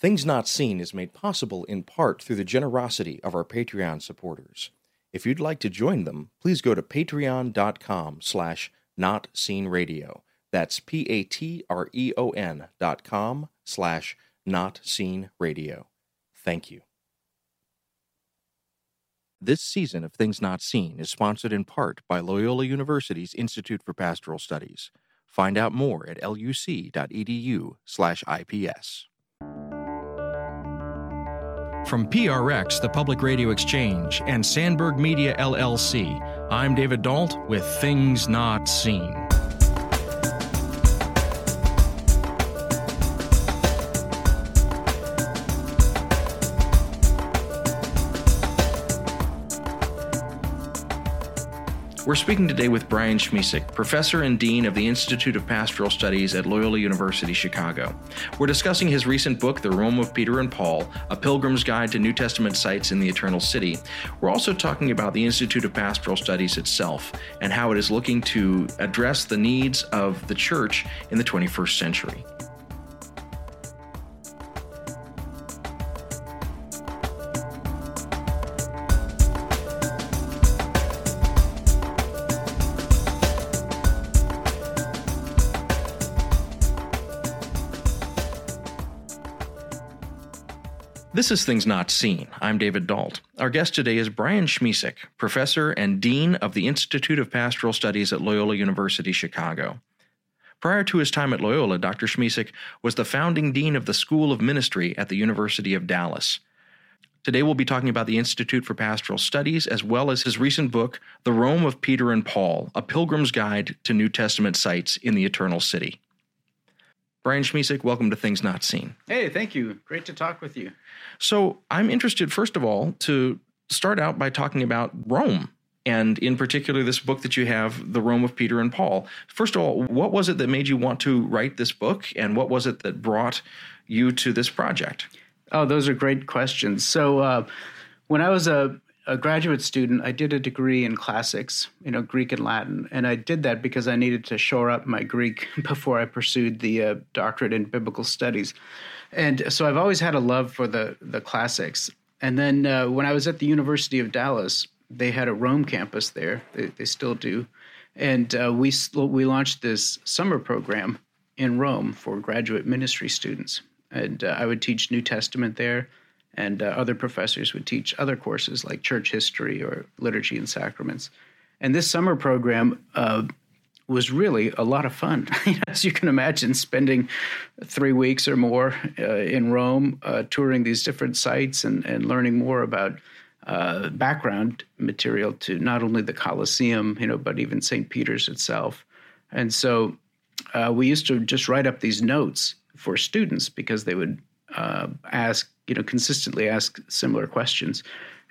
Things Not Seen is made possible in part through the generosity of our Patreon supporters. If you'd like to join them, please go to patreon.com slash notseenradio. That's P-A-T-R-E-O-N dot com slash notseenradio. Thank you. This season of Things Not Seen is sponsored in part by Loyola University's Institute for Pastoral Studies. Find out more at luc.edu slash IPS. From PRX, the Public Radio Exchange, and Sandberg Media LLC, I'm David Dault with Things Not Seen. We're speaking today with Brian Schmisek, professor and dean of the Institute of Pastoral Studies at Loyola University Chicago. We're discussing his recent book, The Rome of Peter and Paul A Pilgrim's Guide to New Testament Sites in the Eternal City. We're also talking about the Institute of Pastoral Studies itself and how it is looking to address the needs of the church in the 21st century. This is Things Not Seen. I'm David Dault. Our guest today is Brian Schmisek, professor and dean of the Institute of Pastoral Studies at Loyola University Chicago. Prior to his time at Loyola, Dr. Schmisek was the founding dean of the School of Ministry at the University of Dallas. Today we'll be talking about the Institute for Pastoral Studies as well as his recent book, The Rome of Peter and Paul A Pilgrim's Guide to New Testament Sites in the Eternal City. Brian Schmisek, welcome to Things Not Seen. Hey, thank you. Great to talk with you. So, I'm interested, first of all, to start out by talking about Rome, and in particular, this book that you have, The Rome of Peter and Paul. First of all, what was it that made you want to write this book, and what was it that brought you to this project? Oh, those are great questions. So, uh, when I was a a graduate student, I did a degree in classics, you know, Greek and Latin, and I did that because I needed to shore up my Greek before I pursued the uh, doctorate in biblical studies. And so I've always had a love for the the classics. And then uh, when I was at the University of Dallas, they had a Rome campus there. They, they still do, and uh, we we launched this summer program in Rome for graduate ministry students, and uh, I would teach New Testament there and uh, other professors would teach other courses like church history or liturgy and sacraments. And this summer program uh, was really a lot of fun. As you can imagine, spending three weeks or more uh, in Rome, uh, touring these different sites and, and learning more about uh, background material to not only the Colosseum, you know, but even St. Peter's itself. And so uh, we used to just write up these notes for students because they would ask you know consistently ask similar questions.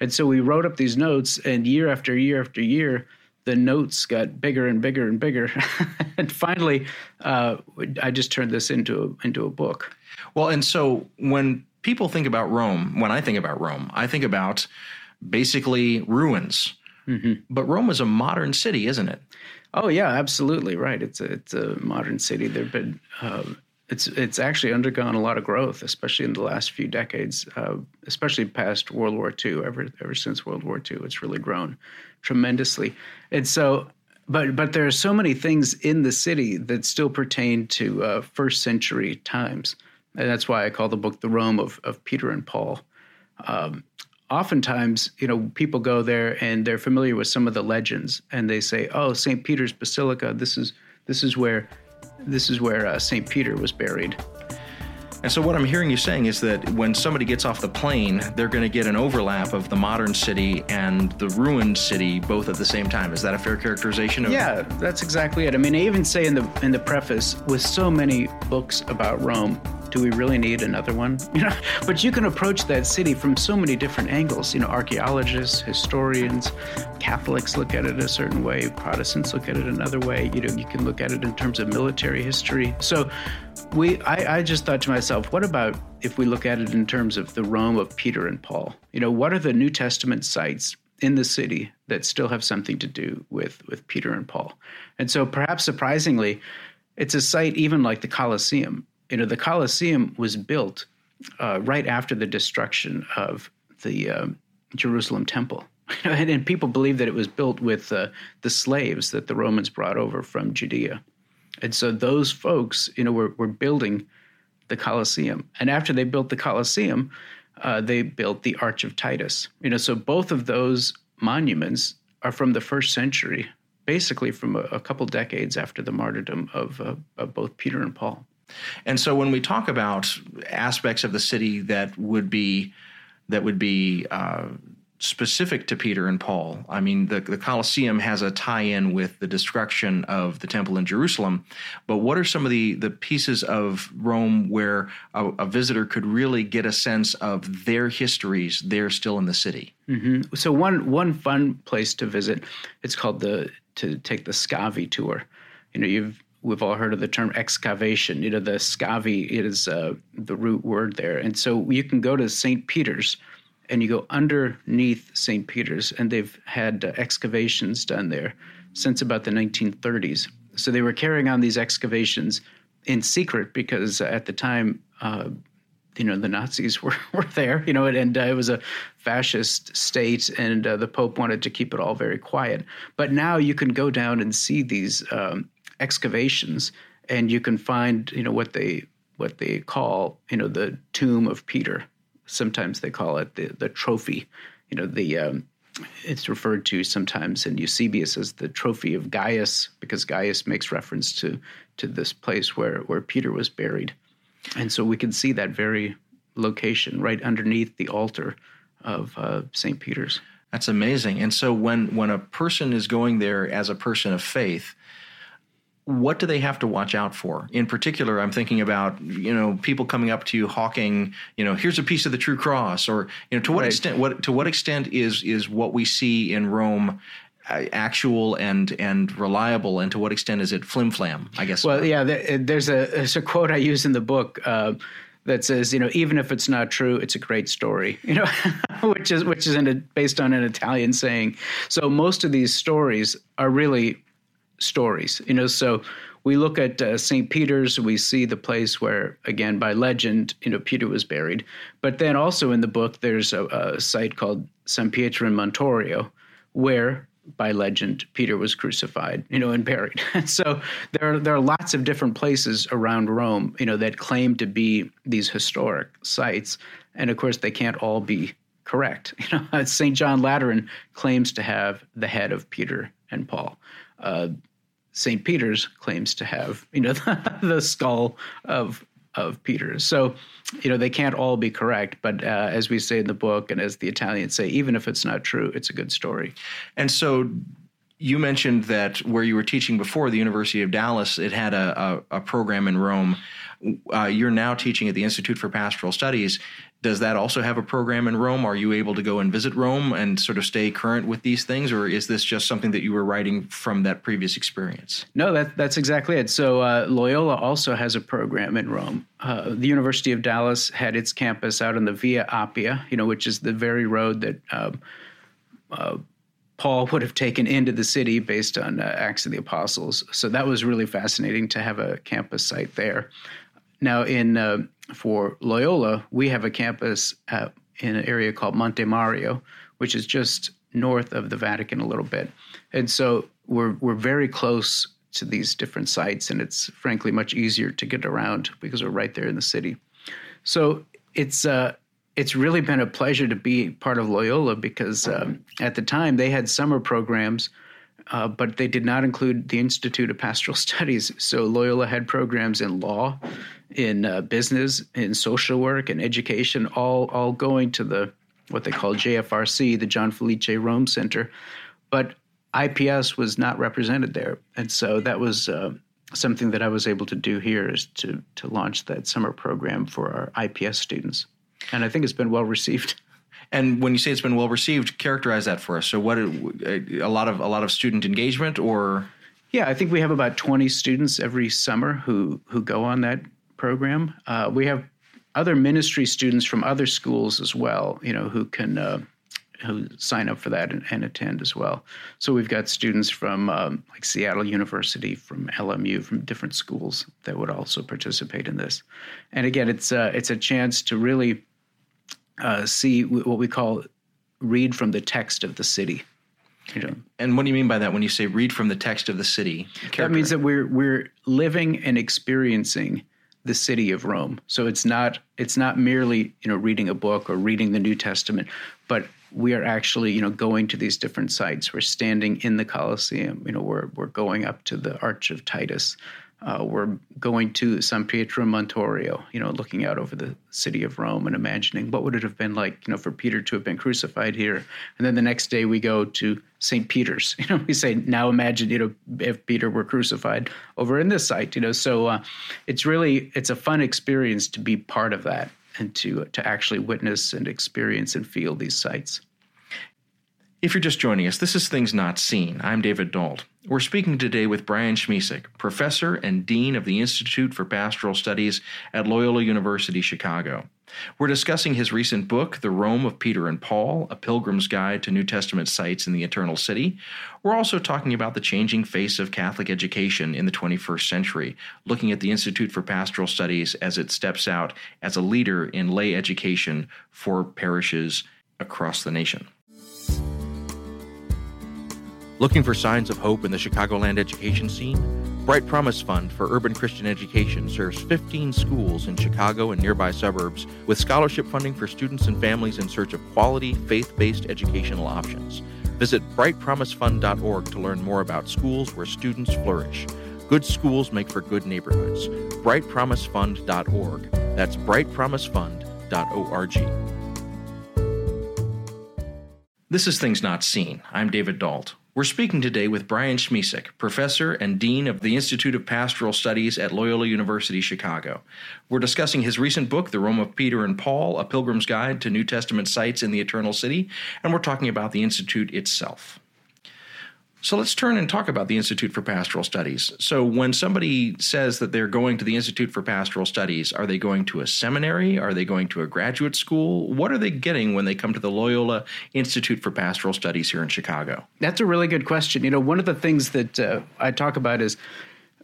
And so we wrote up these notes and year after year after year the notes got bigger and bigger and bigger. And finally uh, i just turned this into a, into a book. Well and so when people think about rome when i think about rome i think about basically ruins. Mm-hmm. but rome is a modern city isn't it? Oh yeah absolutely right. It's a, it's a modern city. There have been uh, it's it's actually undergone a lot of growth, especially in the last few decades, uh, especially past World War II. Ever ever since World War II, it's really grown tremendously. And so, but but there are so many things in the city that still pertain to uh, first century times, and that's why I call the book "The Rome of of Peter and Paul." Um, oftentimes, you know, people go there and they're familiar with some of the legends, and they say, "Oh, St. Peter's Basilica. This is this is where." This is where uh, St. Peter was buried. And so, what I'm hearing you saying is that when somebody gets off the plane, they're going to get an overlap of the modern city and the ruined city both at the same time. Is that a fair characterization? Of- yeah, that's exactly it. I mean, I even say in the in the preface, with so many books about Rome, do we really need another one? You know, but you can approach that city from so many different angles. You know, archaeologists, historians, Catholics look at it a certain way, Protestants look at it another way. You know, you can look at it in terms of military history. So, we, I, I just thought to myself, what about if we look at it in terms of the Rome of Peter and Paul? You know, what are the New Testament sites in the city that still have something to do with with Peter and Paul? And so, perhaps surprisingly, it's a site even like the Colosseum you know, the Colosseum was built uh, right after the destruction of the uh, Jerusalem temple. and, and, people believe that it was built with uh, the slaves that the Romans brought over from Judea. And so those folks, you know, were, were building the Colosseum. And after they built the Colosseum, uh, they built the Arch of Titus. You know, so both of those monuments are from the first century, basically from a, a couple decades after the martyrdom of, uh, of both Peter and Paul. And so when we talk about aspects of the city that would be that would be uh, specific to Peter and Paul. I mean, the, the Colosseum has a tie in with the destruction of the temple in Jerusalem. But what are some of the, the pieces of Rome where a, a visitor could really get a sense of their histories? They're still in the city. Mm-hmm. So, one, one fun place to visit, it's called the to take the Scavi tour. You know, you've we've all heard of the term excavation. You know, the Scavi is uh, the root word there. And so you can go to St. Peter's and you go underneath St. Peter's, and they've had uh, excavations done there since about the 1930s. So they were carrying on these excavations in secret because at the time, uh, you know, the Nazis were, were there, you know, and, uh, it was a fascist state, and uh, the Pope wanted to keep it all very quiet. But now you can go down and see these um, excavations, and you can find, you know, what they what they call, you know, the tomb of Peter sometimes they call it the, the trophy. You know, the um, it's referred to sometimes in Eusebius as the trophy of Gaius because Gaius makes reference to to this place where where Peter was buried, and so we can see that very location right underneath the altar of uh, St. Peter's. That's amazing. And so when when a person is going there as a person of faith, what do they have to watch out for? In particular, I'm thinking about you know people coming up to you hawking, you know, here's a piece of the true cross, or you know, to what right. extent what to what extent is is what we see in Rome uh, actual and and reliable, and to what extent is it flim flam? I guess. Well, yeah, there's a there's a quote I use in the book. Uh, that says, you know, even if it's not true, it's a great story, you know, which is which is a, based on an Italian saying. So most of these stories are really stories. You know, so we look at uh, St. Peter's, we see the place where, again, by legend, you know, Peter was buried. But then also in the book, there's a, a site called San Pietro in Montorio, where by legend, Peter was crucified, you know, and buried. so there are, there are lots of different places around Rome, you know, that claim to be these historic sites, and of course they can't all be correct. You know, St. John Lateran claims to have the head of Peter and Paul. Uh, St. Peter's claims to have, you know, the, the skull of of Peter. So, you know, they can't all be correct, but uh, as we say in the book, and as the Italians say, even if it's not true, it's a good story. And so, you mentioned that where you were teaching before, the University of Dallas, it had a, a, a program in Rome. Uh, you're now teaching at the Institute for Pastoral Studies does that also have a program in Rome? Are you able to go and visit Rome and sort of stay current with these things, or is this just something that you were writing from that previous experience? No, that, that's exactly it. So uh, Loyola also has a program in Rome. Uh, the University of Dallas had its campus out on the Via Appia, you know, which is the very road that um, uh, Paul would have taken into the city based on uh, Acts of the Apostles. So that was really fascinating to have a campus site there. Now, in uh, for Loyola, we have a campus at, in an area called Monte Mario, which is just north of the Vatican a little bit, and so we're we're very close to these different sites, and it's frankly much easier to get around because we're right there in the city. So it's uh, it's really been a pleasure to be part of Loyola because um, at the time they had summer programs uh, but they did not include the Institute of Pastoral Studies. So Loyola had programs in law, in uh, business, in social work, and education, all all going to the what they call JFRC, the John Felice Rome Center. But IPS was not represented there, and so that was uh, something that I was able to do here is to to launch that summer program for our IPS students, and I think it's been well received. And when you say it's been well received, characterize that for us. So, what a lot of a lot of student engagement, or yeah, I think we have about twenty students every summer who who go on that program. Uh, we have other ministry students from other schools as well, you know, who can uh, who sign up for that and, and attend as well. So we've got students from um, like Seattle University, from LMU, from different schools that would also participate in this. And again, it's uh, it's a chance to really uh, see what we call read from the text of the city. You know, and what do you mean by that when you say read from the text of the city? That means that we're we're living and experiencing the city of Rome. So it's not it's not merely you know reading a book or reading the New Testament, but we are actually you know going to these different sites. We're standing in the Colosseum. You know we're we're going up to the Arch of Titus. Uh, we're going to San Pietro Montorio, you know, looking out over the city of Rome and imagining what would it have been like, you know, for Peter to have been crucified here. And then the next day we go to St. Peter's. You know, we say, now imagine, you know, if Peter were crucified over in this site, you know. So uh, it's really it's a fun experience to be part of that and to to actually witness and experience and feel these sites. If you're just joining us, this is Things Not Seen. I'm David Dault. We're speaking today with Brian Schmisek, professor and dean of the Institute for Pastoral Studies at Loyola University Chicago. We're discussing his recent book, The Rome of Peter and Paul A Pilgrim's Guide to New Testament Sites in the Eternal City. We're also talking about the changing face of Catholic education in the 21st century, looking at the Institute for Pastoral Studies as it steps out as a leader in lay education for parishes across the nation. Looking for signs of hope in the Chicagoland education scene? Bright Promise Fund for Urban Christian Education serves 15 schools in Chicago and nearby suburbs with scholarship funding for students and families in search of quality, faith based educational options. Visit brightpromisefund.org to learn more about schools where students flourish. Good schools make for good neighborhoods. brightpromisefund.org. That's brightpromisefund.org. This is Things Not Seen. I'm David Dault. We're speaking today with Brian Schmisek, professor and dean of the Institute of Pastoral Studies at Loyola University Chicago. We're discussing his recent book, The Rome of Peter and Paul A Pilgrim's Guide to New Testament Sites in the Eternal City, and we're talking about the Institute itself. So let's turn and talk about the Institute for Pastoral Studies. So, when somebody says that they're going to the Institute for Pastoral Studies, are they going to a seminary? Are they going to a graduate school? What are they getting when they come to the Loyola Institute for Pastoral Studies here in Chicago? That's a really good question. You know, one of the things that uh, I talk about is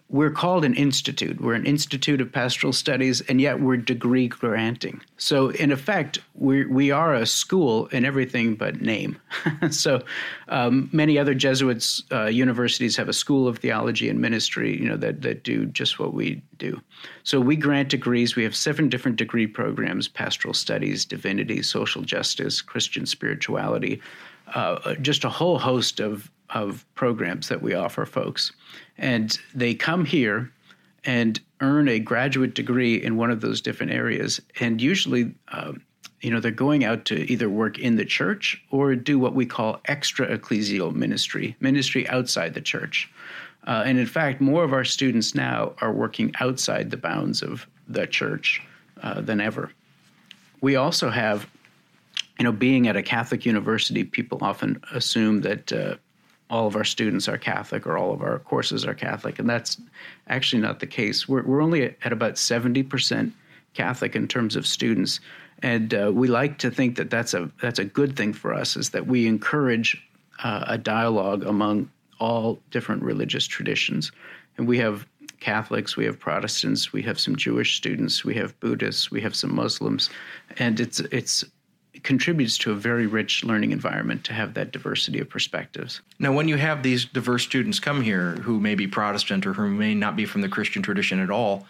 we're called an institute. We're an institute of pastoral studies, and yet we're degree granting. So, in effect, we we are a school in everything but name. so, um, many other Jesuits uh, universities have a school of theology and ministry, you know, that that do just what we do. So, we grant degrees. We have seven different degree programs: pastoral studies, divinity, social justice, Christian spirituality, uh, just a whole host of of programs that we offer folks. And they come here and earn a graduate degree in one of those different areas. And usually, um, you know, they're going out to either work in the church or do what we call extra ecclesial ministry, ministry outside the church. Uh, and in fact, more of our students now are working outside the bounds of the church uh, than ever. We also have, you know, being at a Catholic university, people often assume that uh, all of our students are Catholic or all of our courses are Catholic, and that's actually not the case. We're, we're only at about 70% Catholic in terms of students, and uh, we like to think that that's a that's a good thing for us. Is that we encourage uh, a dialogue among all different religious traditions, and we have Catholics, we have Protestants, we have some Jewish students, we have Buddhists, we have some Muslims, and it's it's contributes to a very rich learning environment to have that diversity of perspectives. Now, when you have these diverse students come here who may be Protestant or who may not be from the Christian tradition at all,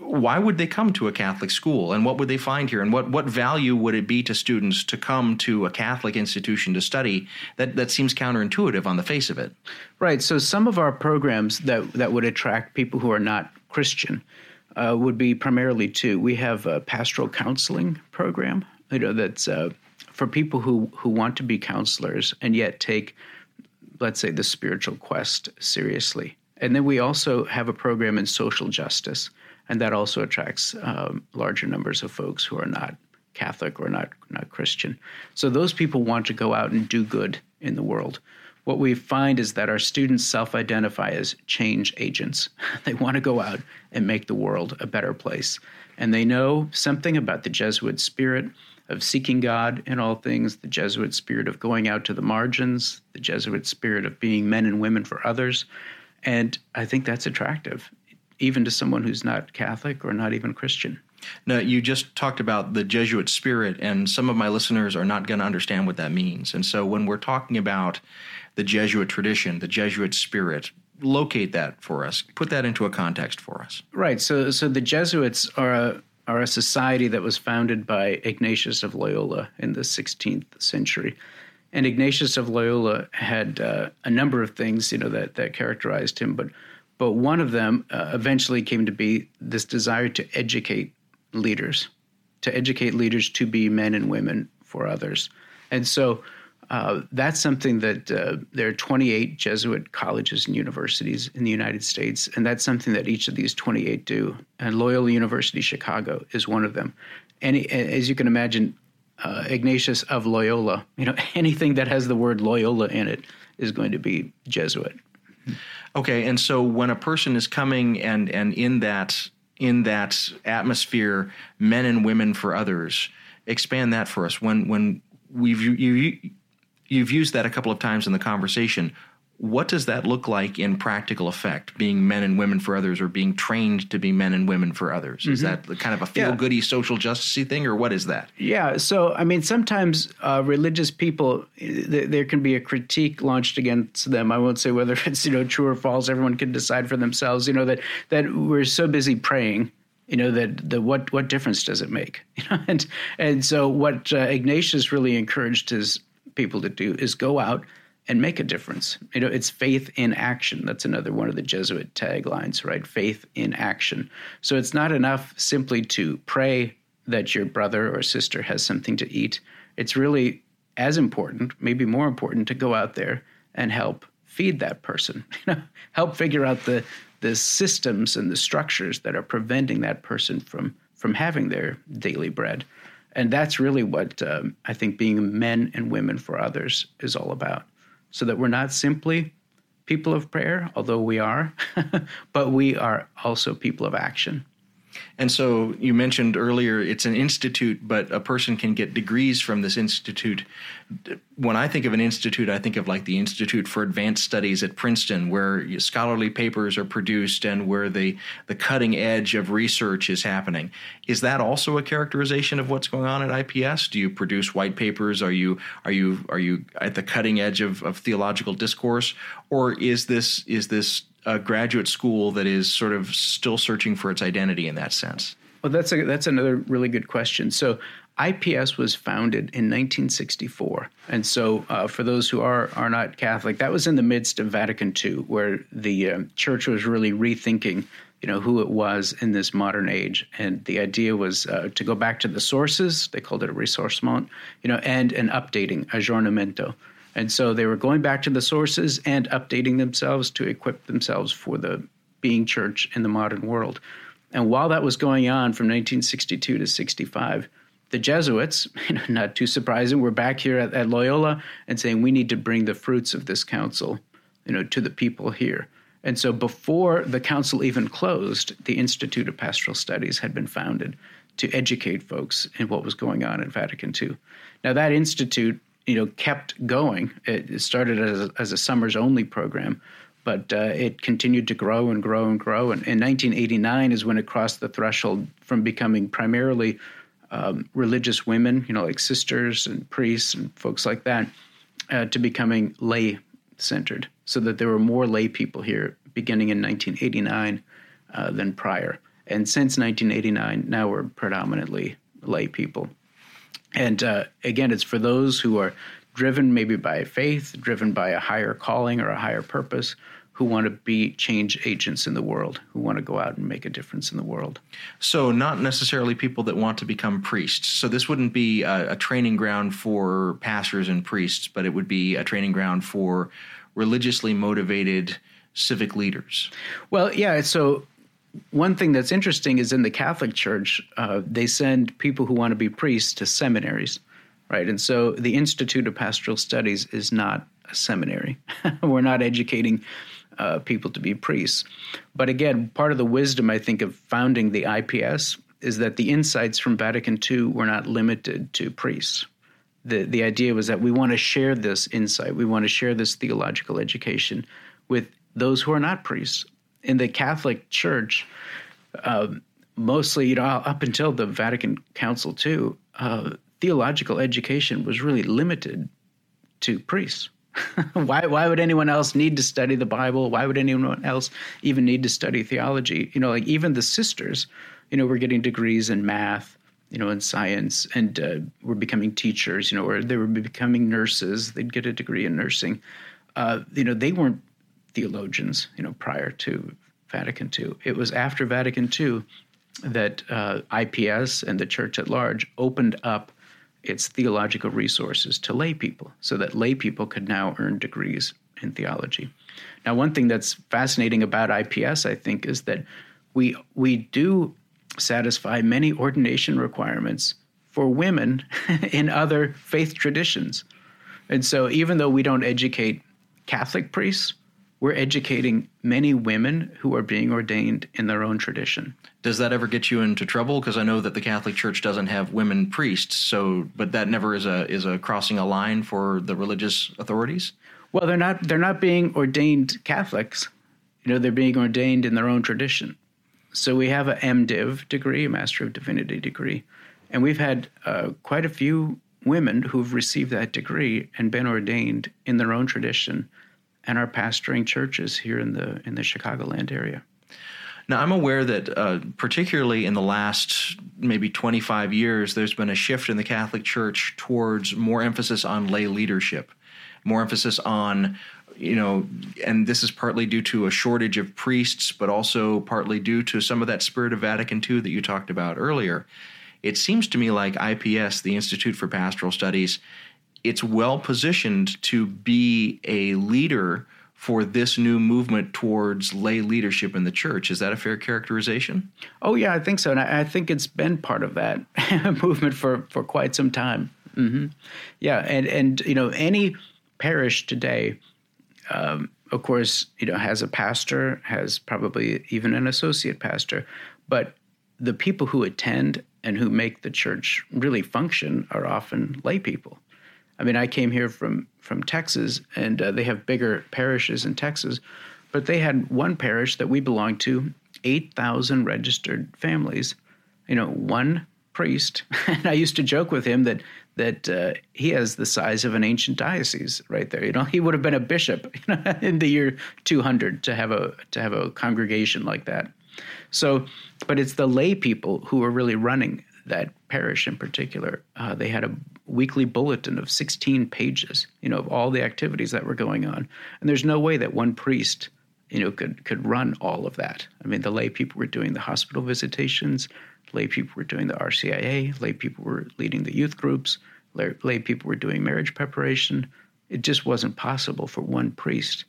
why would they come to a Catholic school and what would they find here? And what, what value would it be to students to come to a Catholic institution to study? That, that seems counterintuitive on the face of it. Right. So, some of our programs that, that would attract people who are not Christian uh, would be primarily two. We have a pastoral counseling program you know that's uh, for people who who want to be counselors and yet take let's say the spiritual quest seriously and then we also have a program in social justice and that also attracts um, larger numbers of folks who are not catholic or not not christian so those people want to go out and do good in the world what we find is that our students self identify as change agents. they want to go out and make the world a better place. And they know something about the Jesuit spirit, of seeking God in all things, the Jesuit spirit of going out to the margins, the Jesuit spirit of being men and women for others. And I think that's attractive, even to someone who's not Catholic or not even Christian. Now, you just talked about the Jesuit spirit, and some of my listeners are not going to understand what that means. And so, when we're talking about the Jesuit tradition, the Jesuit spirit, locate that for us. Put that into a context for us. Right. So, so the Jesuits are a are a society that was founded by Ignatius of Loyola in the 16th century. And Ignatius of Loyola had uh, a number of things, you know, that that characterized him, but but one of them uh, eventually came to be this desire to educate leaders, to educate leaders to be men and women for others. And so uh, that's something that uh, there are 28 Jesuit colleges and universities in the United States, and that's something that each of these 28 do. And Loyola University Chicago is one of them. And as you can imagine, uh, Ignatius of Loyola, you know, anything that has the word Loyola in it is going to be Jesuit. Okay, and so when a person is coming and and in that in that atmosphere, men and women for others, expand that for us. When when we've you, you you've used that a couple of times in the conversation. What does that look like in practical effect, being men and women for others or being trained to be men and women for others? Mm-hmm. Is that kind of a feel goody yeah. social justice thing, or what is that? Yeah. So, I mean, sometimes uh, religious people, th- there can be a critique launched against them. I won't say whether it's, you know, true or false. Everyone can decide for themselves, you know, that, that we're so busy praying you know that the what what difference does it make you know and and so what uh, ignatius really encouraged his people to do is go out and make a difference. You know, it's faith in action. That's another one of the Jesuit taglines, right? Faith in action. So it's not enough simply to pray that your brother or sister has something to eat. It's really as important, maybe more important, to go out there and help feed that person. You know, help figure out the the systems and the structures that are preventing that person from from having their daily bread. And that's really what um, I think being men and women for others is all about. So that we're not simply people of prayer, although we are, but we are also people of action. And so you mentioned earlier it's an institute, but a person can get degrees from this institute. When I think of an institute, I think of like the Institute for Advanced Studies at Princeton, where scholarly papers are produced and where the, the cutting edge of research is happening. Is that also a characterization of what's going on at IPS? Do you produce white papers? Are you are you are you at the cutting edge of, of theological discourse? Or is this is this a graduate school that is sort of still searching for its identity in that sense? Well, that's a, that's another really good question. So, IPS was founded in 1964, and so uh, for those who are are not Catholic, that was in the midst of Vatican II, where the uh, Church was really rethinking, you know, who it was in this modern age, and the idea was uh, to go back to the sources. They called it a ressourcement, you know, and an updating, aggiornamento. And so they were going back to the sources and updating themselves to equip themselves for the being church in the modern world. And while that was going on from 1962 to 65, the Jesuits, not too surprising, were back here at, at, Loyola and saying we need to bring the fruits of this council, you know, to the people here. And so before the council even closed, the Institute of Pastoral Studies had been founded to educate folks in what was going on in Vatican II. Now that institute you know kept going. It started as a, as a summers only program, but uh, it continued to grow and grow and grow. And in 1989 is when it crossed the threshold from becoming primarily um, religious women, you know, like sisters and priests and folks like that, uh, to becoming lay centered, so that there were more lay people here beginning in 1989 uh, than prior. And since 1989, now we're predominantly lay people. And uh, again, it's for those who are driven maybe by faith, driven by a higher calling or a higher purpose, who want to be change agents in the world, who want to go out and make a difference in the world. So, not necessarily people that want to become priests. So, this wouldn't be a, a training ground for pastors and priests, but it would be a training ground for religiously motivated civic leaders. Well, yeah. So, one thing that's interesting is in the Catholic Church, uh, they send people who want to be priests to seminaries, right? And so the Institute of Pastoral Studies is not a seminary. We're not educating uh, people to be priests. But again, part of the wisdom, I think, of founding the IPS is that the insights from Vatican II were not limited to priests. The, the idea was that we want to share this insight, we want to share this theological education with those who are not priests. In the Catholic Church, uh, mostly, you know, up until the Vatican Council II, uh, theological education was really limited to priests. why, why would anyone else need to study the Bible? Why would anyone else even need to study theology? You know, like even the sisters, you know, were getting degrees in math, you know, in science, and uh, were becoming teachers, you know, or they were becoming nurses. They'd get a degree in nursing. Uh, you know, they weren't theologians, you know, prior to Vatican II. It was after Vatican II that uh, IPS and the church at large opened up its theological resources to lay people so that lay people could now earn degrees in theology. Now, one thing that's fascinating about IPS, I think, is that we we do satisfy many ordination requirements for women in other faith traditions. And so even though we don't educate Catholic priests, we're educating many women who are being ordained in their own tradition. Does that ever get you into trouble? Because I know that the Catholic Church doesn't have women priests, so but that never is a is a crossing a line for the religious authorities. Well, they're not they're not being ordained Catholics. You know, they're being ordained in their own tradition. So we have a MDiv degree, a Master of Divinity degree, and we've had uh, quite a few women who've received that degree and been ordained in their own tradition and are pastoring churches here in the in the Chicagoland area. Now, I'm aware that uh, particularly in the last maybe 25 years, there's been a shift in the Catholic Church towards more emphasis on lay leadership, more emphasis on you know, and this is partly due to a shortage of priests, but also partly due to some of that spirit of Vatican II that you talked about earlier. It seems to me like IPS, the Institute for Pastoral Studies, it's well positioned to be a leader for this new movement towards lay leadership in the church. Is that a fair characterization? Oh yeah, I think so, and I, I think it's been part of that movement for for quite some time. Mm-hmm. Yeah, and and you know any parish today, um, of course, you know has a pastor, has probably even an associate pastor, but the people who attend and who make the church really function are often lay people. I mean, I came here from from Texas, and uh, they have bigger parishes in Texas, but they had one parish that we belonged to, eight thousand registered families. You know, one priest, and I used to joke with him that that uh, he has the size of an ancient diocese right there. You know, he would have been a bishop you know, in the year 200 to have a to have a congregation like that. So, but it's the lay people who are really running that parish in particular. Uh, they had a weekly bulletin of 16 pages, you know, of all the activities that were going on. And there's no way that one priest, you know, could could run all of that. I mean, the lay people were doing the hospital visitations, lay people were doing the RCIA, lay people were leading the youth groups, lay, lay people were doing marriage preparation. It just wasn't possible for one priest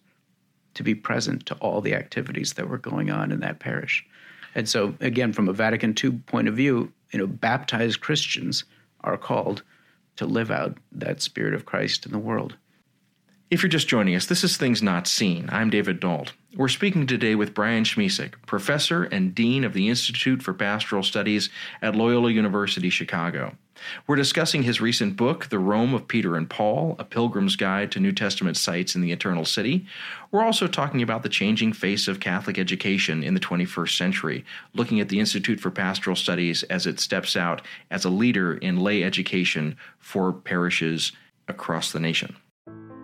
to be present to all the activities that were going on in that parish. And so, again, from a Vatican II point of view, you know, baptized Christians are called to live out that spirit of Christ in the world. If you're just joining us, this is Things Not Seen. I'm David Dault. We're speaking today with Brian Schmisek, professor and dean of the Institute for Pastoral Studies at Loyola University Chicago. We're discussing his recent book, The Rome of Peter and Paul A Pilgrim's Guide to New Testament Sites in the Eternal City. We're also talking about the changing face of Catholic education in the 21st century, looking at the Institute for Pastoral Studies as it steps out as a leader in lay education for parishes across the nation.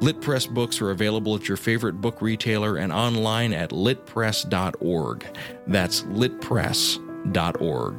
Lit Press books are available at your favorite book retailer and online at litpress.org. That's litpress.org.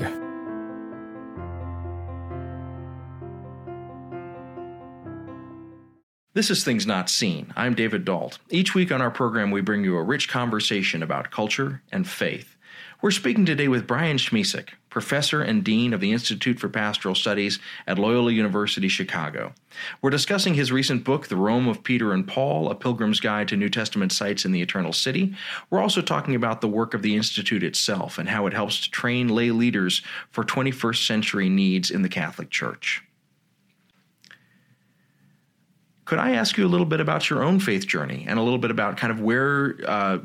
This is Things Not Seen. I'm David Dault. Each week on our program, we bring you a rich conversation about culture and faith. We're speaking today with Brian Schmisek, professor and dean of the Institute for Pastoral Studies at Loyola University Chicago. We're discussing his recent book, The Rome of Peter and Paul A Pilgrim's Guide to New Testament Sites in the Eternal City. We're also talking about the work of the Institute itself and how it helps to train lay leaders for 21st century needs in the Catholic Church. Could I ask you a little bit about your own faith journey and a little bit about kind of where uh,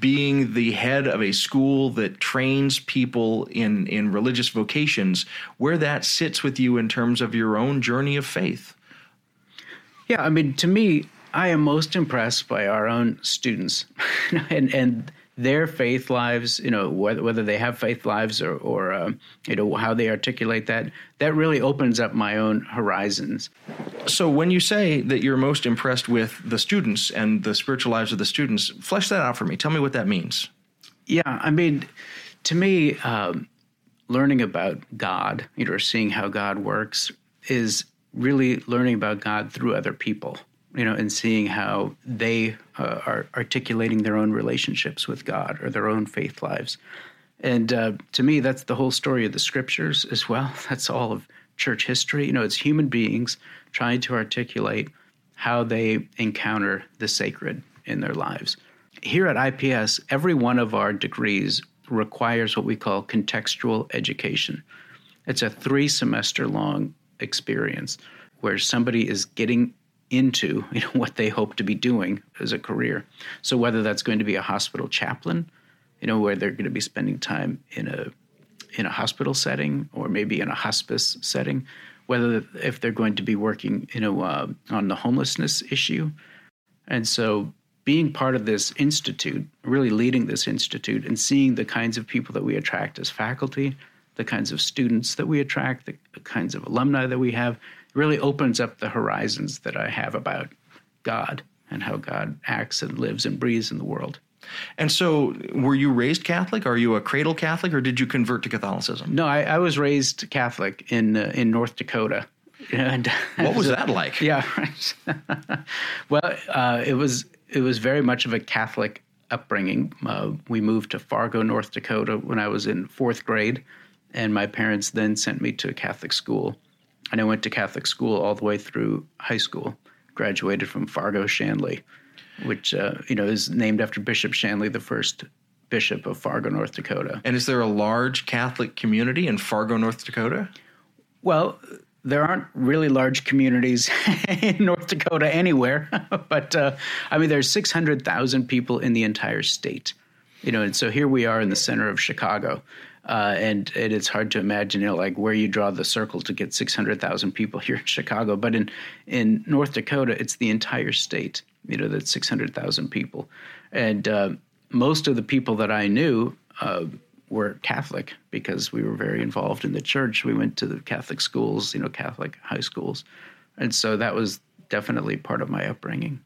being the head of a school that trains people in, in religious vocations, where that sits with you in terms of your own journey of faith? Yeah, I mean, to me, I am most impressed by our own students and, and their faith lives, you know, whether, whether they have faith lives or, or uh, you know, how they articulate that, that really opens up my own horizons. So, when you say that you're most impressed with the students and the spiritual lives of the students, flesh that out for me. Tell me what that means. Yeah, I mean, to me, um, learning about God, you know, seeing how God works is really learning about God through other people you know, and seeing how they uh, are articulating their own relationships with God or their own faith lives. And uh, to me, that's the whole story of the scriptures as well. That's all of church history. You know, it's human beings trying to articulate how they encounter the sacred in their lives. Here at IPS, every one of our degrees requires what we call contextual education. It's a three semester long experience where somebody is getting into you know, what they hope to be doing as a career. So whether that's going to be a hospital chaplain, you know, where they're going to be spending time in a in a hospital setting or maybe in a hospice setting, whether if they're going to be working, you know, uh, on the homelessness issue, and so being part of this institute, really leading this institute, and seeing the kinds of people that we attract as faculty, the kinds of students that we attract, the kinds of alumni that we have, really opens up the horizons that I have about God and how God acts and lives and breathes in the world. And so, were you raised Catholic? Are you a cradle Catholic, or did you convert to Catholicism? No, I, I was raised Catholic in uh, in North Dakota. And what was that like? Yeah, Right. well, uh, it was it was very much of a Catholic upbringing. Uh, we moved to Fargo, North Dakota, when I was in fourth grade, and my parents then sent me to a Catholic school and I went to Catholic school all the way through high school. Graduated from Fargo Shanley, which uh, you know is named after Bishop Shanley, the first bishop of Fargo, North Dakota. And is there a large Catholic community in Fargo, North Dakota? Well, there aren't really large communities in North Dakota anywhere, but uh, I mean, there's 600,000 people in the entire state. You know, and so here we are in the center of Chicago. Uh, and, it's hard to imagine, you know, like where you draw the circle to get 600,000 people here in Chicago. But in, in North Dakota, it's the entire state, you know, that's 600,000 people. And uh, most of the people that I knew uh, were Catholic because we were very involved in the church. We went to the Catholic schools, you know, Catholic high schools. And so that was definitely part of my upbringing.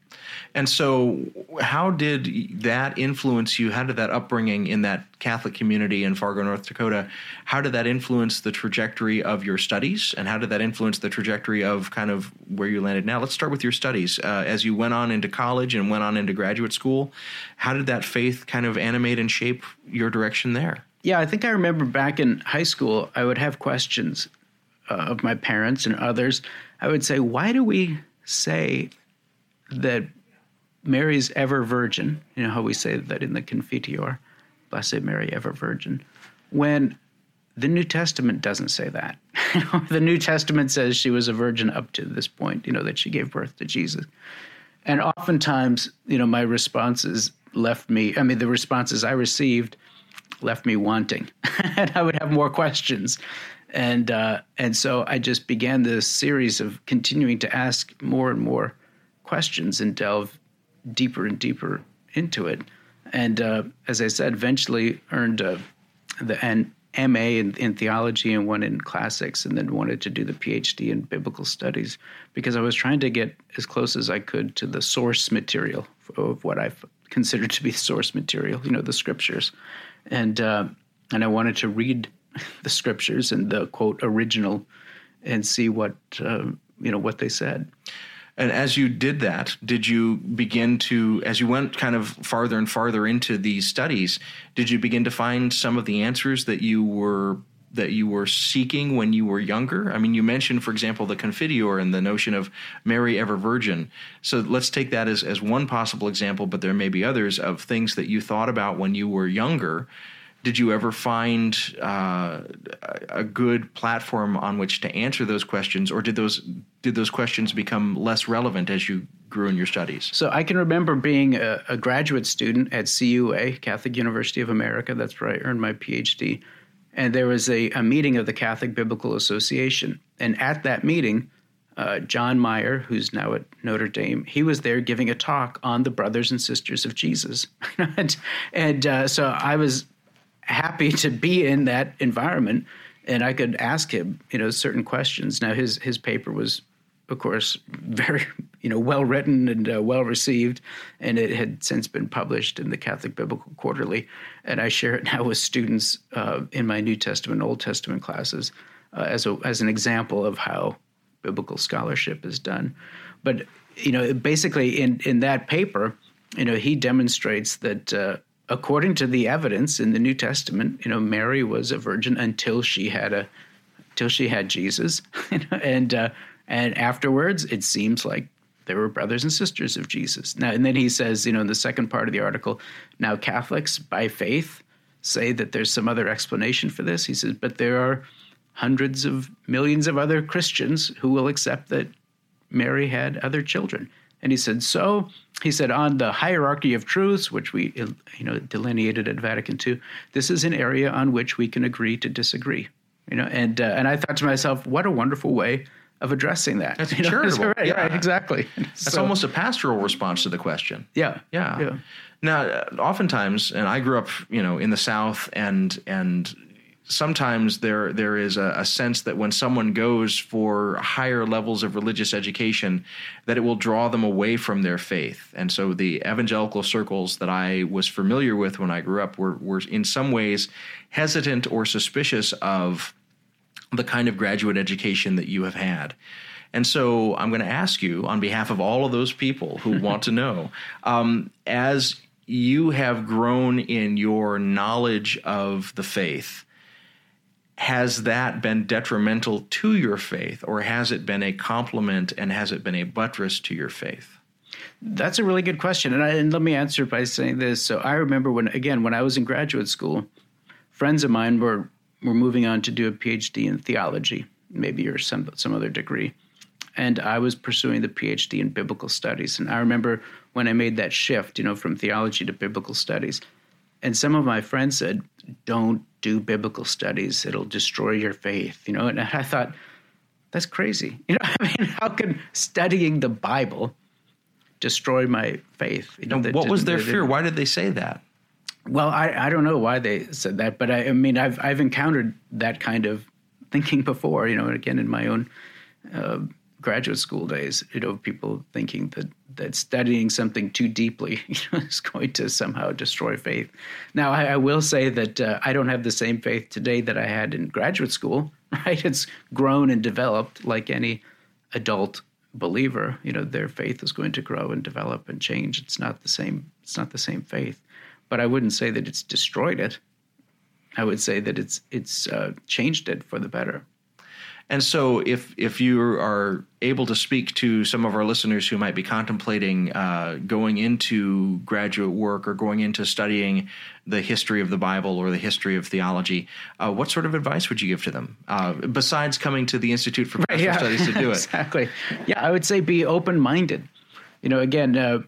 And so, how did that influence you? How did that upbringing in that Catholic community in Fargo, North Dakota, how did that influence the trajectory of your studies? And how did that influence the trajectory of kind of where you landed now? Let's start with your studies. Uh, as you went on into college and went on into graduate school, how did that faith kind of animate and shape your direction there? Yeah, I think I remember back in high school, I would have questions uh, of my parents and others. I would say, why do we say that Mary's ever virgin, you know how we say that in the Confiteor, Blessed Mary, ever virgin, when the New Testament doesn't say that. the New Testament says she was a virgin up to this point, you know, that she gave birth to Jesus. And oftentimes, you know, my responses left me, I mean, the responses I received left me wanting. and I would have more questions and uh, and so I just began this series of continuing to ask more and more questions and delve deeper and deeper into it. And uh, as I said, eventually earned a, the an MA in, in, theology and one in classics, and then wanted to do the PhD in biblical studies because I was trying to get as close as I could to the source material of what I considered to be source material, you know, the scriptures, and uh, and I wanted to read the scriptures and the quote original and see what uh, you know what they said. And as you did that, did you begin to, as you went kind of farther and farther into these studies, did you begin to find some of the answers that you were that you were seeking when you were younger? I mean, you mentioned, for example, the Confiteor and the notion of Mary ever virgin. So let's take that as, as one possible example, but there may be others of things that you thought about when you were younger. Did you ever find uh, a good platform on which to answer those questions, or did those did those questions become less relevant as you grew in your studies? So I can remember being a, a graduate student at CUA, Catholic University of America. That's where I earned my PhD and there was a, a meeting of the Catholic Biblical Association. And at that meeting, uh, John Meier, who's now at Notre Dame, he was there giving a talk on the brothers and sisters of Jesus. and and uh, so I was happy to be in that environment and I could ask him, you know, certain questions. Now his his paper was of course, very you know well written and uh, well received, and it had since been published in the Catholic Biblical Quarterly, and I share it now with students uh, in my New Testament, Old Testament classes uh, as a as an example of how biblical scholarship is done. But you know, basically in in that paper, you know, he demonstrates that. According to the evidence in the New Testament, you know, Mary was a virgin until she had a, till she had Jesus, and uh, and afterwards, it seems like there were brothers and sisters of Jesus. Now, and then he says, you know, in the second part of the article, now Catholics by faith say that there's some other explanation for this. He says, but there are hundreds of millions of other Christians who will accept that Mary had other children. And he said, so he said, on the hierarchy of truths, which we you know delineated at Vatican II, this is an area on which we can agree to disagree. You know, and uh, and I thought to myself, what a wonderful way of addressing that. That's you know, charitable. Right, yeah. right, exactly. That's so, almost a pastoral response to the question. Yeah, yeah. yeah. Now, oftentimes, and I grew up, you know, in the South, and and sometimes there there is a, a, sense that when someone goes for higher levels of religious education, that it will draw them away from their faith. And so the evangelical circles that I was familiar with when I grew up were were in some ways hesitant or suspicious of the kind of graduate education that you have had. And so I'm going to ask you, on behalf of all of those people who want to know, um, as you have grown in your knowledge of the faith, has that been detrimental to your faith, or has it been a complement and has it been a buttress to your faith? That's a really good question. And, I, and let me answer by saying this. So I remember when, again, when I was in graduate school, friends of mine were were moving on to do a PhD in theology, maybe or some some other degree. And I was pursuing the PhD in biblical studies. And I remember when I made that shift, you know, from theology to biblical studies. And some of my friends said, "Don't do biblical studies; it'll destroy your faith." You know, and I thought, that's crazy. You know, I mean, how can studying the Bible destroy my faith? You know, what was their fear? Why did they say that? Well, I, I don't know why they said that, but I, I mean, I've I've encountered that kind of thinking before. You know, again in my own uh, graduate school days, you know, people thinking that that studying something too deeply you know, is going to somehow destroy faith. Now, I, I will say that uh, I don't have the same faith today that I had in graduate school. Right, it's grown and developed like any adult believer. You know, their faith is going to grow and develop and change. It's not the same. It's not the same faith but I wouldn't say that it's destroyed it. I would say that it's it's uh, changed it for the better. And so, if if you are able to speak to some of our listeners who might be contemplating uh, going into graduate work or going into studying the history of the Bible or the history of theology, uh, what sort of advice would you give to them uh, besides coming to the Institute for Pastoral yeah, Studies to do it? Exactly. Yeah, I would say be open minded you know, again, uh,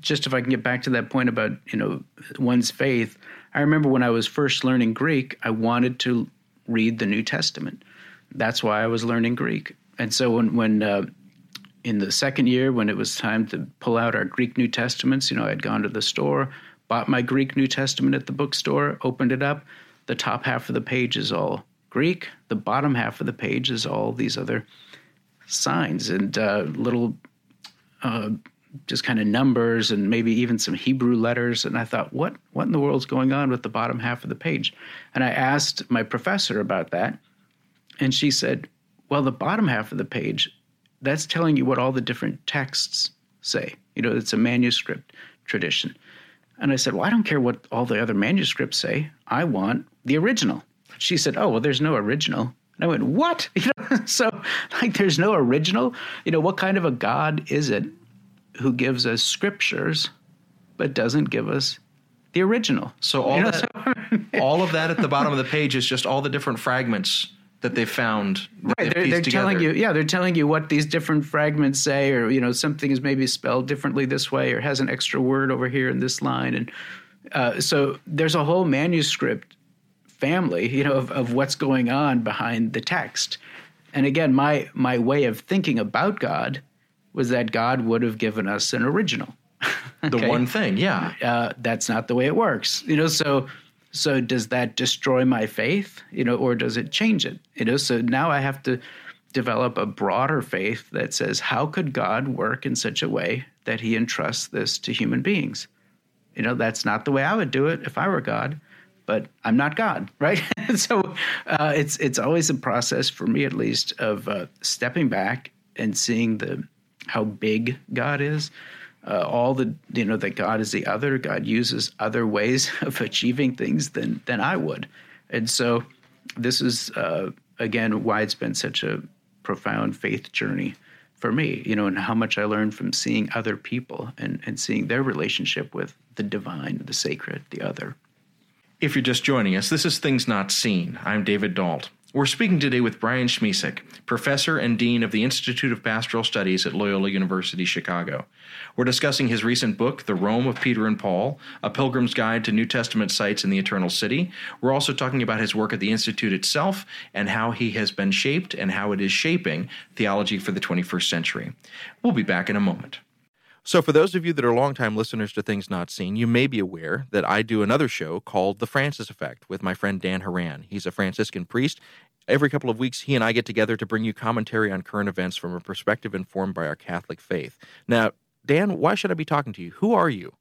just if I can get back to that point about you know one's faith, I remember when I was first learning Greek, I wanted to read the New Testament. That's why I was learning Greek. And so when when uh, in the second year, when it was time to pull out our Greek New Testaments, you know, I'd gone to the store, bought my Greek New Testament at the bookstore, opened it up. The top half of the page is all Greek. The bottom half of the page is all these other signs and uh, little uh, just kind of numbers and maybe even some Hebrew letters. And I thought, what what in the world's going on with the bottom half of the page? And I asked my professor about that, and she said, well, the bottom half of the page that's telling you what all the different texts say. You know, it's a manuscript tradition. And I said, Well, I don't care what all the other manuscripts say. I want the original. She said, Oh, well, there's no original. And I went, What? You know, so like there's no original. You know, what kind of a God is it who gives us scriptures but doesn't give us the original? So all You know, that, all of that at the bottom of the page is just all the different fragments that they found. That Right, they they're, they're telling you, yeah, they're telling you what these different fragments say, or you know, something is maybe spelled differently this way, or has an extra word over here in this line, and uh, so there's a whole manuscript family, you know, of, of what's going on behind the text. And again, my my way of thinking about God was that God would have given us an original. the one thing. Yeah. uh, that's not the way it works. You know, so so does that destroy my faith? You know, or does it change it? You know, so now I have to develop a broader faith that says, how could God work in such a way that He entrusts this to human beings? You know, that's not the way I would do it if I were God, but I'm not God, right? so uh, it's it's always a process for me, at least, of uh, stepping back and seeing the how big God is, uh, all the you know that God is the other. God uses other ways of achieving things than than I would, and so this is uh, again why it's been such a profound faith journey for me. You know, and how much I learned from seeing other people and and seeing their relationship with the divine, the sacred, the other. If you're just joining us, this is Things Not Seen. I'm David Dault. We're speaking today with Brian Schmisek, professor and dean of the Institute of Pastoral Studies at Loyola University Chicago. We're discussing his recent book, The Rome of Peter and Paul, A Pilgrim's Guide to New Testament Sites in the Eternal City. We're also talking about his work at the Institute itself and how he has been shaped and how it is shaping theology for the 21st century. We'll be back in a moment. So, for those of you that are longtime listeners to Things Not Seen, you may be aware that I do another show called The Francis Effect with my friend Dan Horan. He's a Franciscan priest. Every couple of weeks, he and I get together to bring you commentary on current events from a perspective informed by our Catholic faith. Now, Dan, why should I be talking to you? Who are you?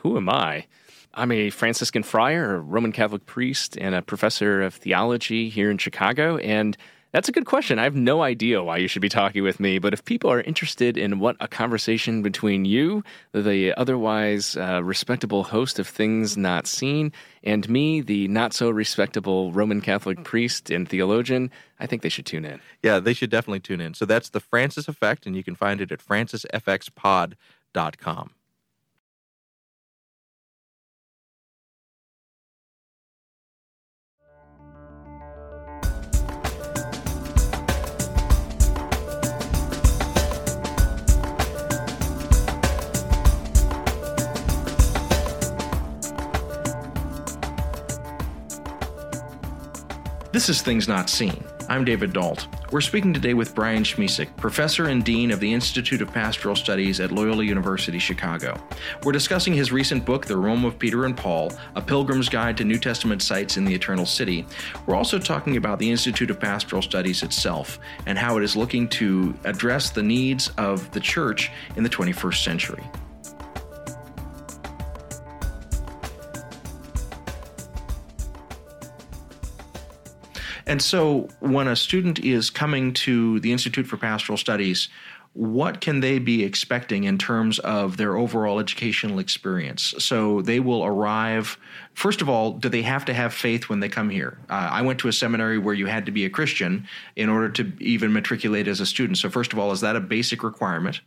Who am I? I'm a Franciscan friar, a Roman Catholic priest, and a professor of theology here in Chicago. And that's a good question. I have no idea why you should be talking with me, but if people are interested in what a conversation between you, the otherwise uh, respectable host of Things Not Seen, and me, the not so respectable Roman Catholic priest and theologian, I think they should tune in. Yeah, they should definitely tune in. So that's The Francis Effect, and you can find it at francisfxpod.com. This is Things Not Seen. I'm David Dault. We're speaking today with Brian Schmisek, professor and dean of the Institute of Pastoral Studies at Loyola University Chicago. We're discussing his recent book, The Rome of Peter and Paul A Pilgrim's Guide to New Testament Sites in the Eternal City. We're also talking about the Institute of Pastoral Studies itself and how it is looking to address the needs of the church in the 21st century. And so, when a student is coming to the Institute for Pastoral Studies, what can they be expecting in terms of their overall educational experience? So, they will arrive. First of all, do they have to have faith when they come here? Uh, I went to a seminary where you had to be a Christian in order to even matriculate as a student. So, first of all, is that a basic requirement?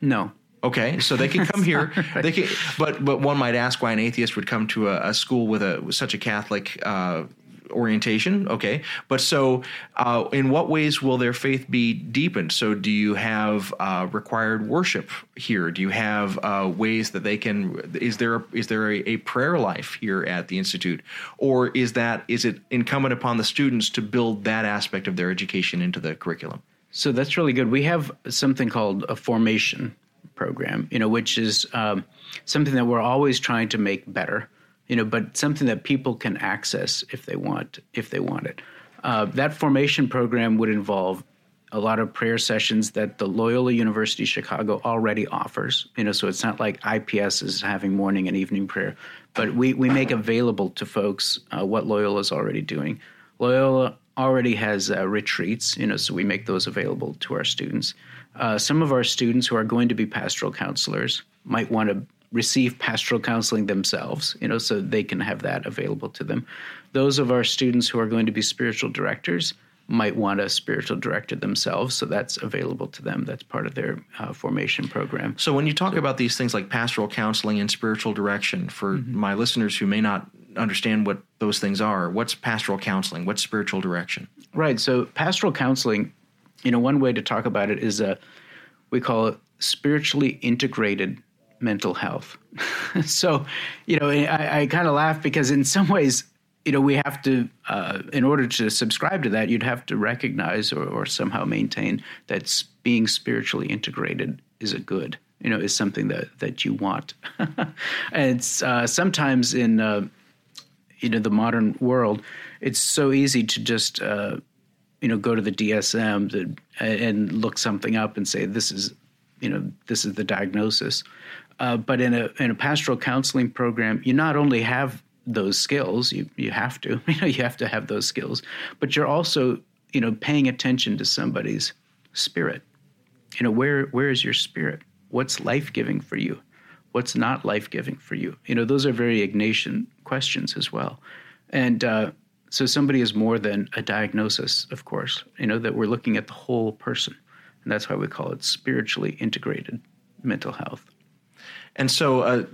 No, Okay, so they can come here. They can, but but one might ask why an atheist would come to a, a school with a with such a Catholic uh, orientation. Okay, but so uh, in what ways will their faith be deepened? So do you have uh, required worship here? Do you have uh, ways that they can? Is there is there a, a prayer life here at the institute, or is that is it incumbent upon the students to build that aspect of their education into the curriculum? So that's really good. We have something called a formation program, you know, which is um, something that we're always trying to make better, you know, but something that people can access if they want, if they want it. Uh, that formation program would involve a lot of prayer sessions that the Loyola University Chicago already offers. You know, so it's not like IPS is having morning and evening prayer, but we we make available to folks uh, what Loyola is already doing. Loyola already has uh, retreats, you know, so we make those available to our students. Uh, some of our students who are going to be pastoral counselors might want to receive pastoral counseling themselves, you know, so they can have that available to them. Those of our students who are going to be spiritual directors might want a spiritual director themselves, so that's available to them. That's part of their uh, formation program. So, when you talk about these things like pastoral counseling and spiritual direction, for mm-hmm. my listeners who may not understand what those things are, what's pastoral counseling? What's spiritual direction? Right. So, pastoral counseling, you know, one way to talk about it is a, we call it spiritually integrated mental health. so, you know, I, I kind of laugh because in some ways, you know, we have to, uh, in order to subscribe to that, you'd have to recognize or, or somehow maintain that being spiritually integrated is a good, you know, is something that, that you want. and it's uh, sometimes in, uh, you know, the modern world, it's so easy to just, uh, you know, go to the DSM to, and look something up and say, this is, you know, this is the diagnosis. Uh, but in a in a pastoral counseling program, you not only have those skills, you you have to, you know, you have to have those skills, but you're also, you know, paying attention to somebody's spirit. You know, where where is your spirit? What's life giving for you? What's not life giving for you? You know, those are very Ignatian questions as well, and. Uh, so somebody is more than a diagnosis, of course. You know that we're looking at the whole person, and that's why we call it spiritually integrated mental health. And so, uh,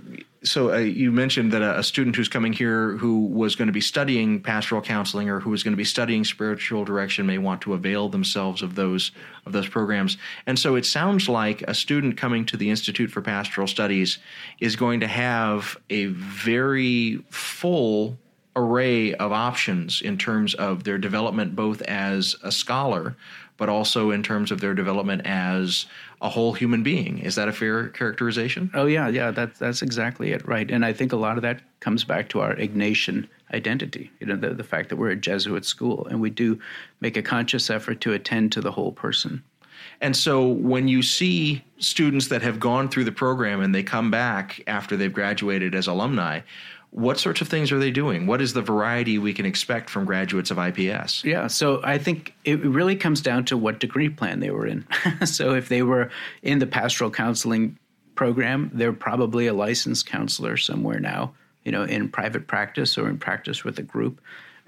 so uh, you mentioned that a, a, student who's coming here who was going to be studying pastoral counseling or who was going to be studying spiritual direction may want to avail themselves of those of those programs. And so, it sounds like a student coming to the Institute for Pastoral Studies is going to have a very full array of options in terms of their development, both as a scholar, but also in terms of their development as a whole human being. Is that a fair characterization? Oh yeah, yeah, that's that's exactly it, right? And I think a lot of that comes back to our Ignatian identity. You know, the, the fact that we're a Jesuit school and we do make a conscious effort to attend to the whole person. And so when you see students that have gone through the program and they come back after they've graduated as alumni, what sorts of things are they doing? What is the variety we can expect from graduates of IPS? Yeah, so I think it really comes down to what degree plan they were in. so if they were in the pastoral counseling program, they're probably a licensed counselor somewhere now, you know, in private practice or in practice with a group,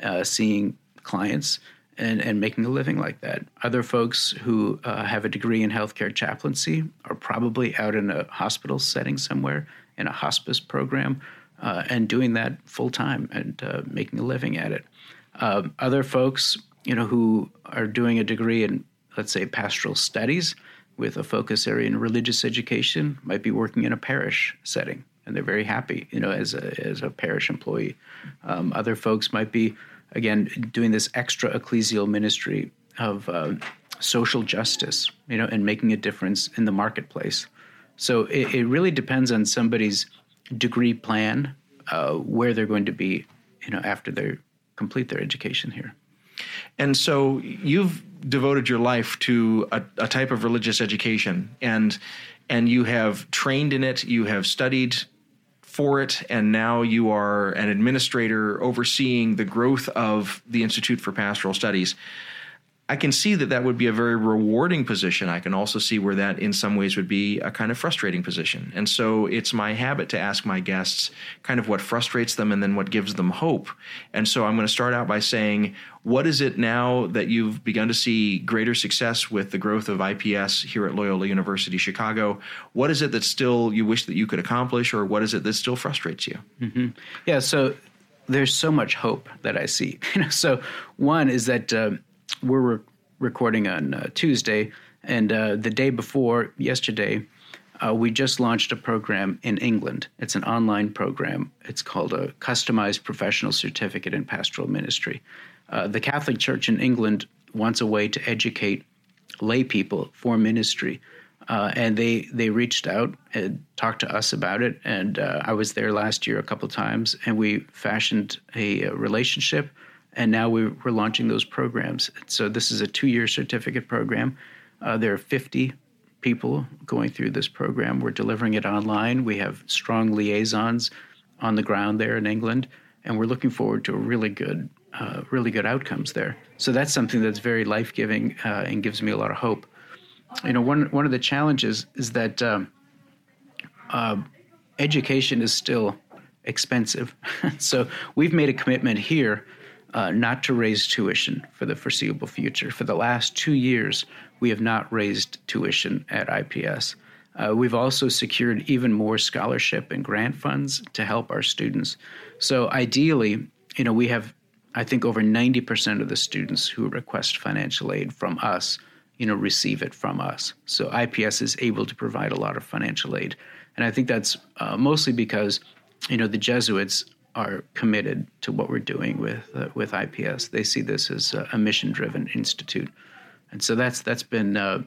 uh, seeing clients and, and making a living like that. Other folks who uh, have a degree in healthcare chaplaincy are probably out in a hospital setting somewhere in a hospice program uh, and doing that full time and uh, making a living at it. Uh, other folks, you know, who are doing a degree in, let's say, pastoral studies with a focus area in religious education, might be working in a parish setting, and they're very happy, you know, as a as a parish employee. Um, other folks might be, again, doing this extra ecclesial ministry of uh, social justice, you know, and making a difference in the marketplace. So it, it really depends on somebody's degree plan uh, where they're going to be, you know, after they complete their education here. And so you've devoted your life to a, a, type of religious education, and and you have trained in it. You have studied for it, and now you are an administrator overseeing the growth of the Institute for Pastoral Studies. I can see that that would be a very rewarding position. I can also see where that, in some ways, would be a kind of frustrating position. And so it's my habit to ask my guests kind of what frustrates them and then what gives them hope. And so I'm going to start out by saying, what is it now that you've begun to see greater success with the growth of IPS here at Loyola University Chicago? What is it that still you wish that you could accomplish, or what is it that still frustrates you? Mm-hmm. Yeah, so there's so much hope that I see. so one is that. Uh, we're re- recording on uh, Tuesday, and uh, the day before yesterday, uh, we just launched a program in England. It's an online program. It's called a customized professional certificate in pastoral ministry. Uh, the Catholic Church in England wants a way to educate lay people for ministry. Uh, and they they reached out and talked to us about it. And uh, I was there last year a couple times, and we fashioned a, a relationship and now we're, we're launching those programs. So this is a two-year certificate program. Uh, there are 50 people going through this program. We're delivering it online. We have strong liaisons on the ground there in England, and we're looking forward to really good uh, really good outcomes there. So that's something that's very life giving uh, and gives me a lot of hope. You know, one one of the challenges is that um, uh, education is still expensive. so we've made a commitment here uh, not to raise tuition for the foreseeable future. For the last two years, we have not raised tuition at IPS. Uh, we've also secured even more scholarship and grant funds to help our students. So ideally, you know, we have, I think, over 90% of the students who request financial aid from us, you know, receive it from us. So IPS is able to provide a lot of financial aid, and I think that's uh, mostly because, you know, the Jesuits are committed to what we're doing with uh, with IPS. They see this as a, a mission-driven institute, and so that's that's been uh,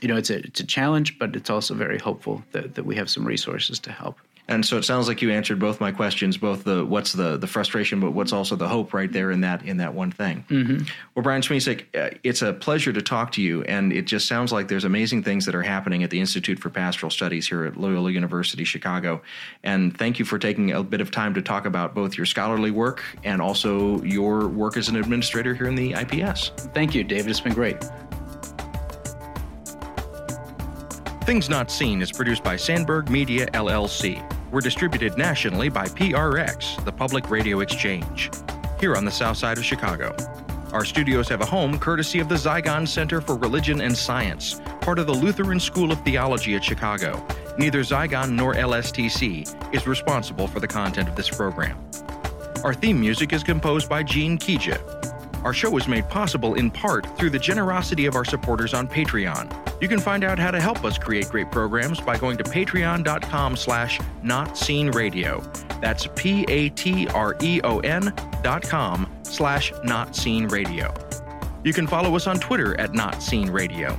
you know it's a it's a challenge, but it's also very hopeful that, that we have some resources to help. And so it sounds like you answered both my questions, both the what's the the frustration, but what's also the hope right there in that in that one thing. Mm-hmm. Well, Brian Schmisek, uh, it's a pleasure to talk to you, and it just sounds like there's amazing things that are happening at the Institute for Pastoral Studies here at Loyola University Chicago. And thank you for taking a bit of time to talk about both your scholarly work and also your work as an administrator here in the IPS. Thank you, David. It's been great. Things Not Seen is produced by Sandberg Media LLC. We're distributed nationally by PRX, the Public Radio Exchange, here on the south side of Chicago. Our studios have a home courtesy of the Zygon Center for Religion and Science, part of the Lutheran School of Theology at Chicago. Neither Zygon nor LSTC is responsible for the content of this program. Our theme music is composed by Gene Kija. Our show is made possible in part through the generosity of our supporters on Patreon. You can find out how to help us create great programs by going to patreon.com slash notseenradio. That's P-A-T-R-E-O-N dot com slash notseenradio. You can follow us on Twitter at Not Seen Radio.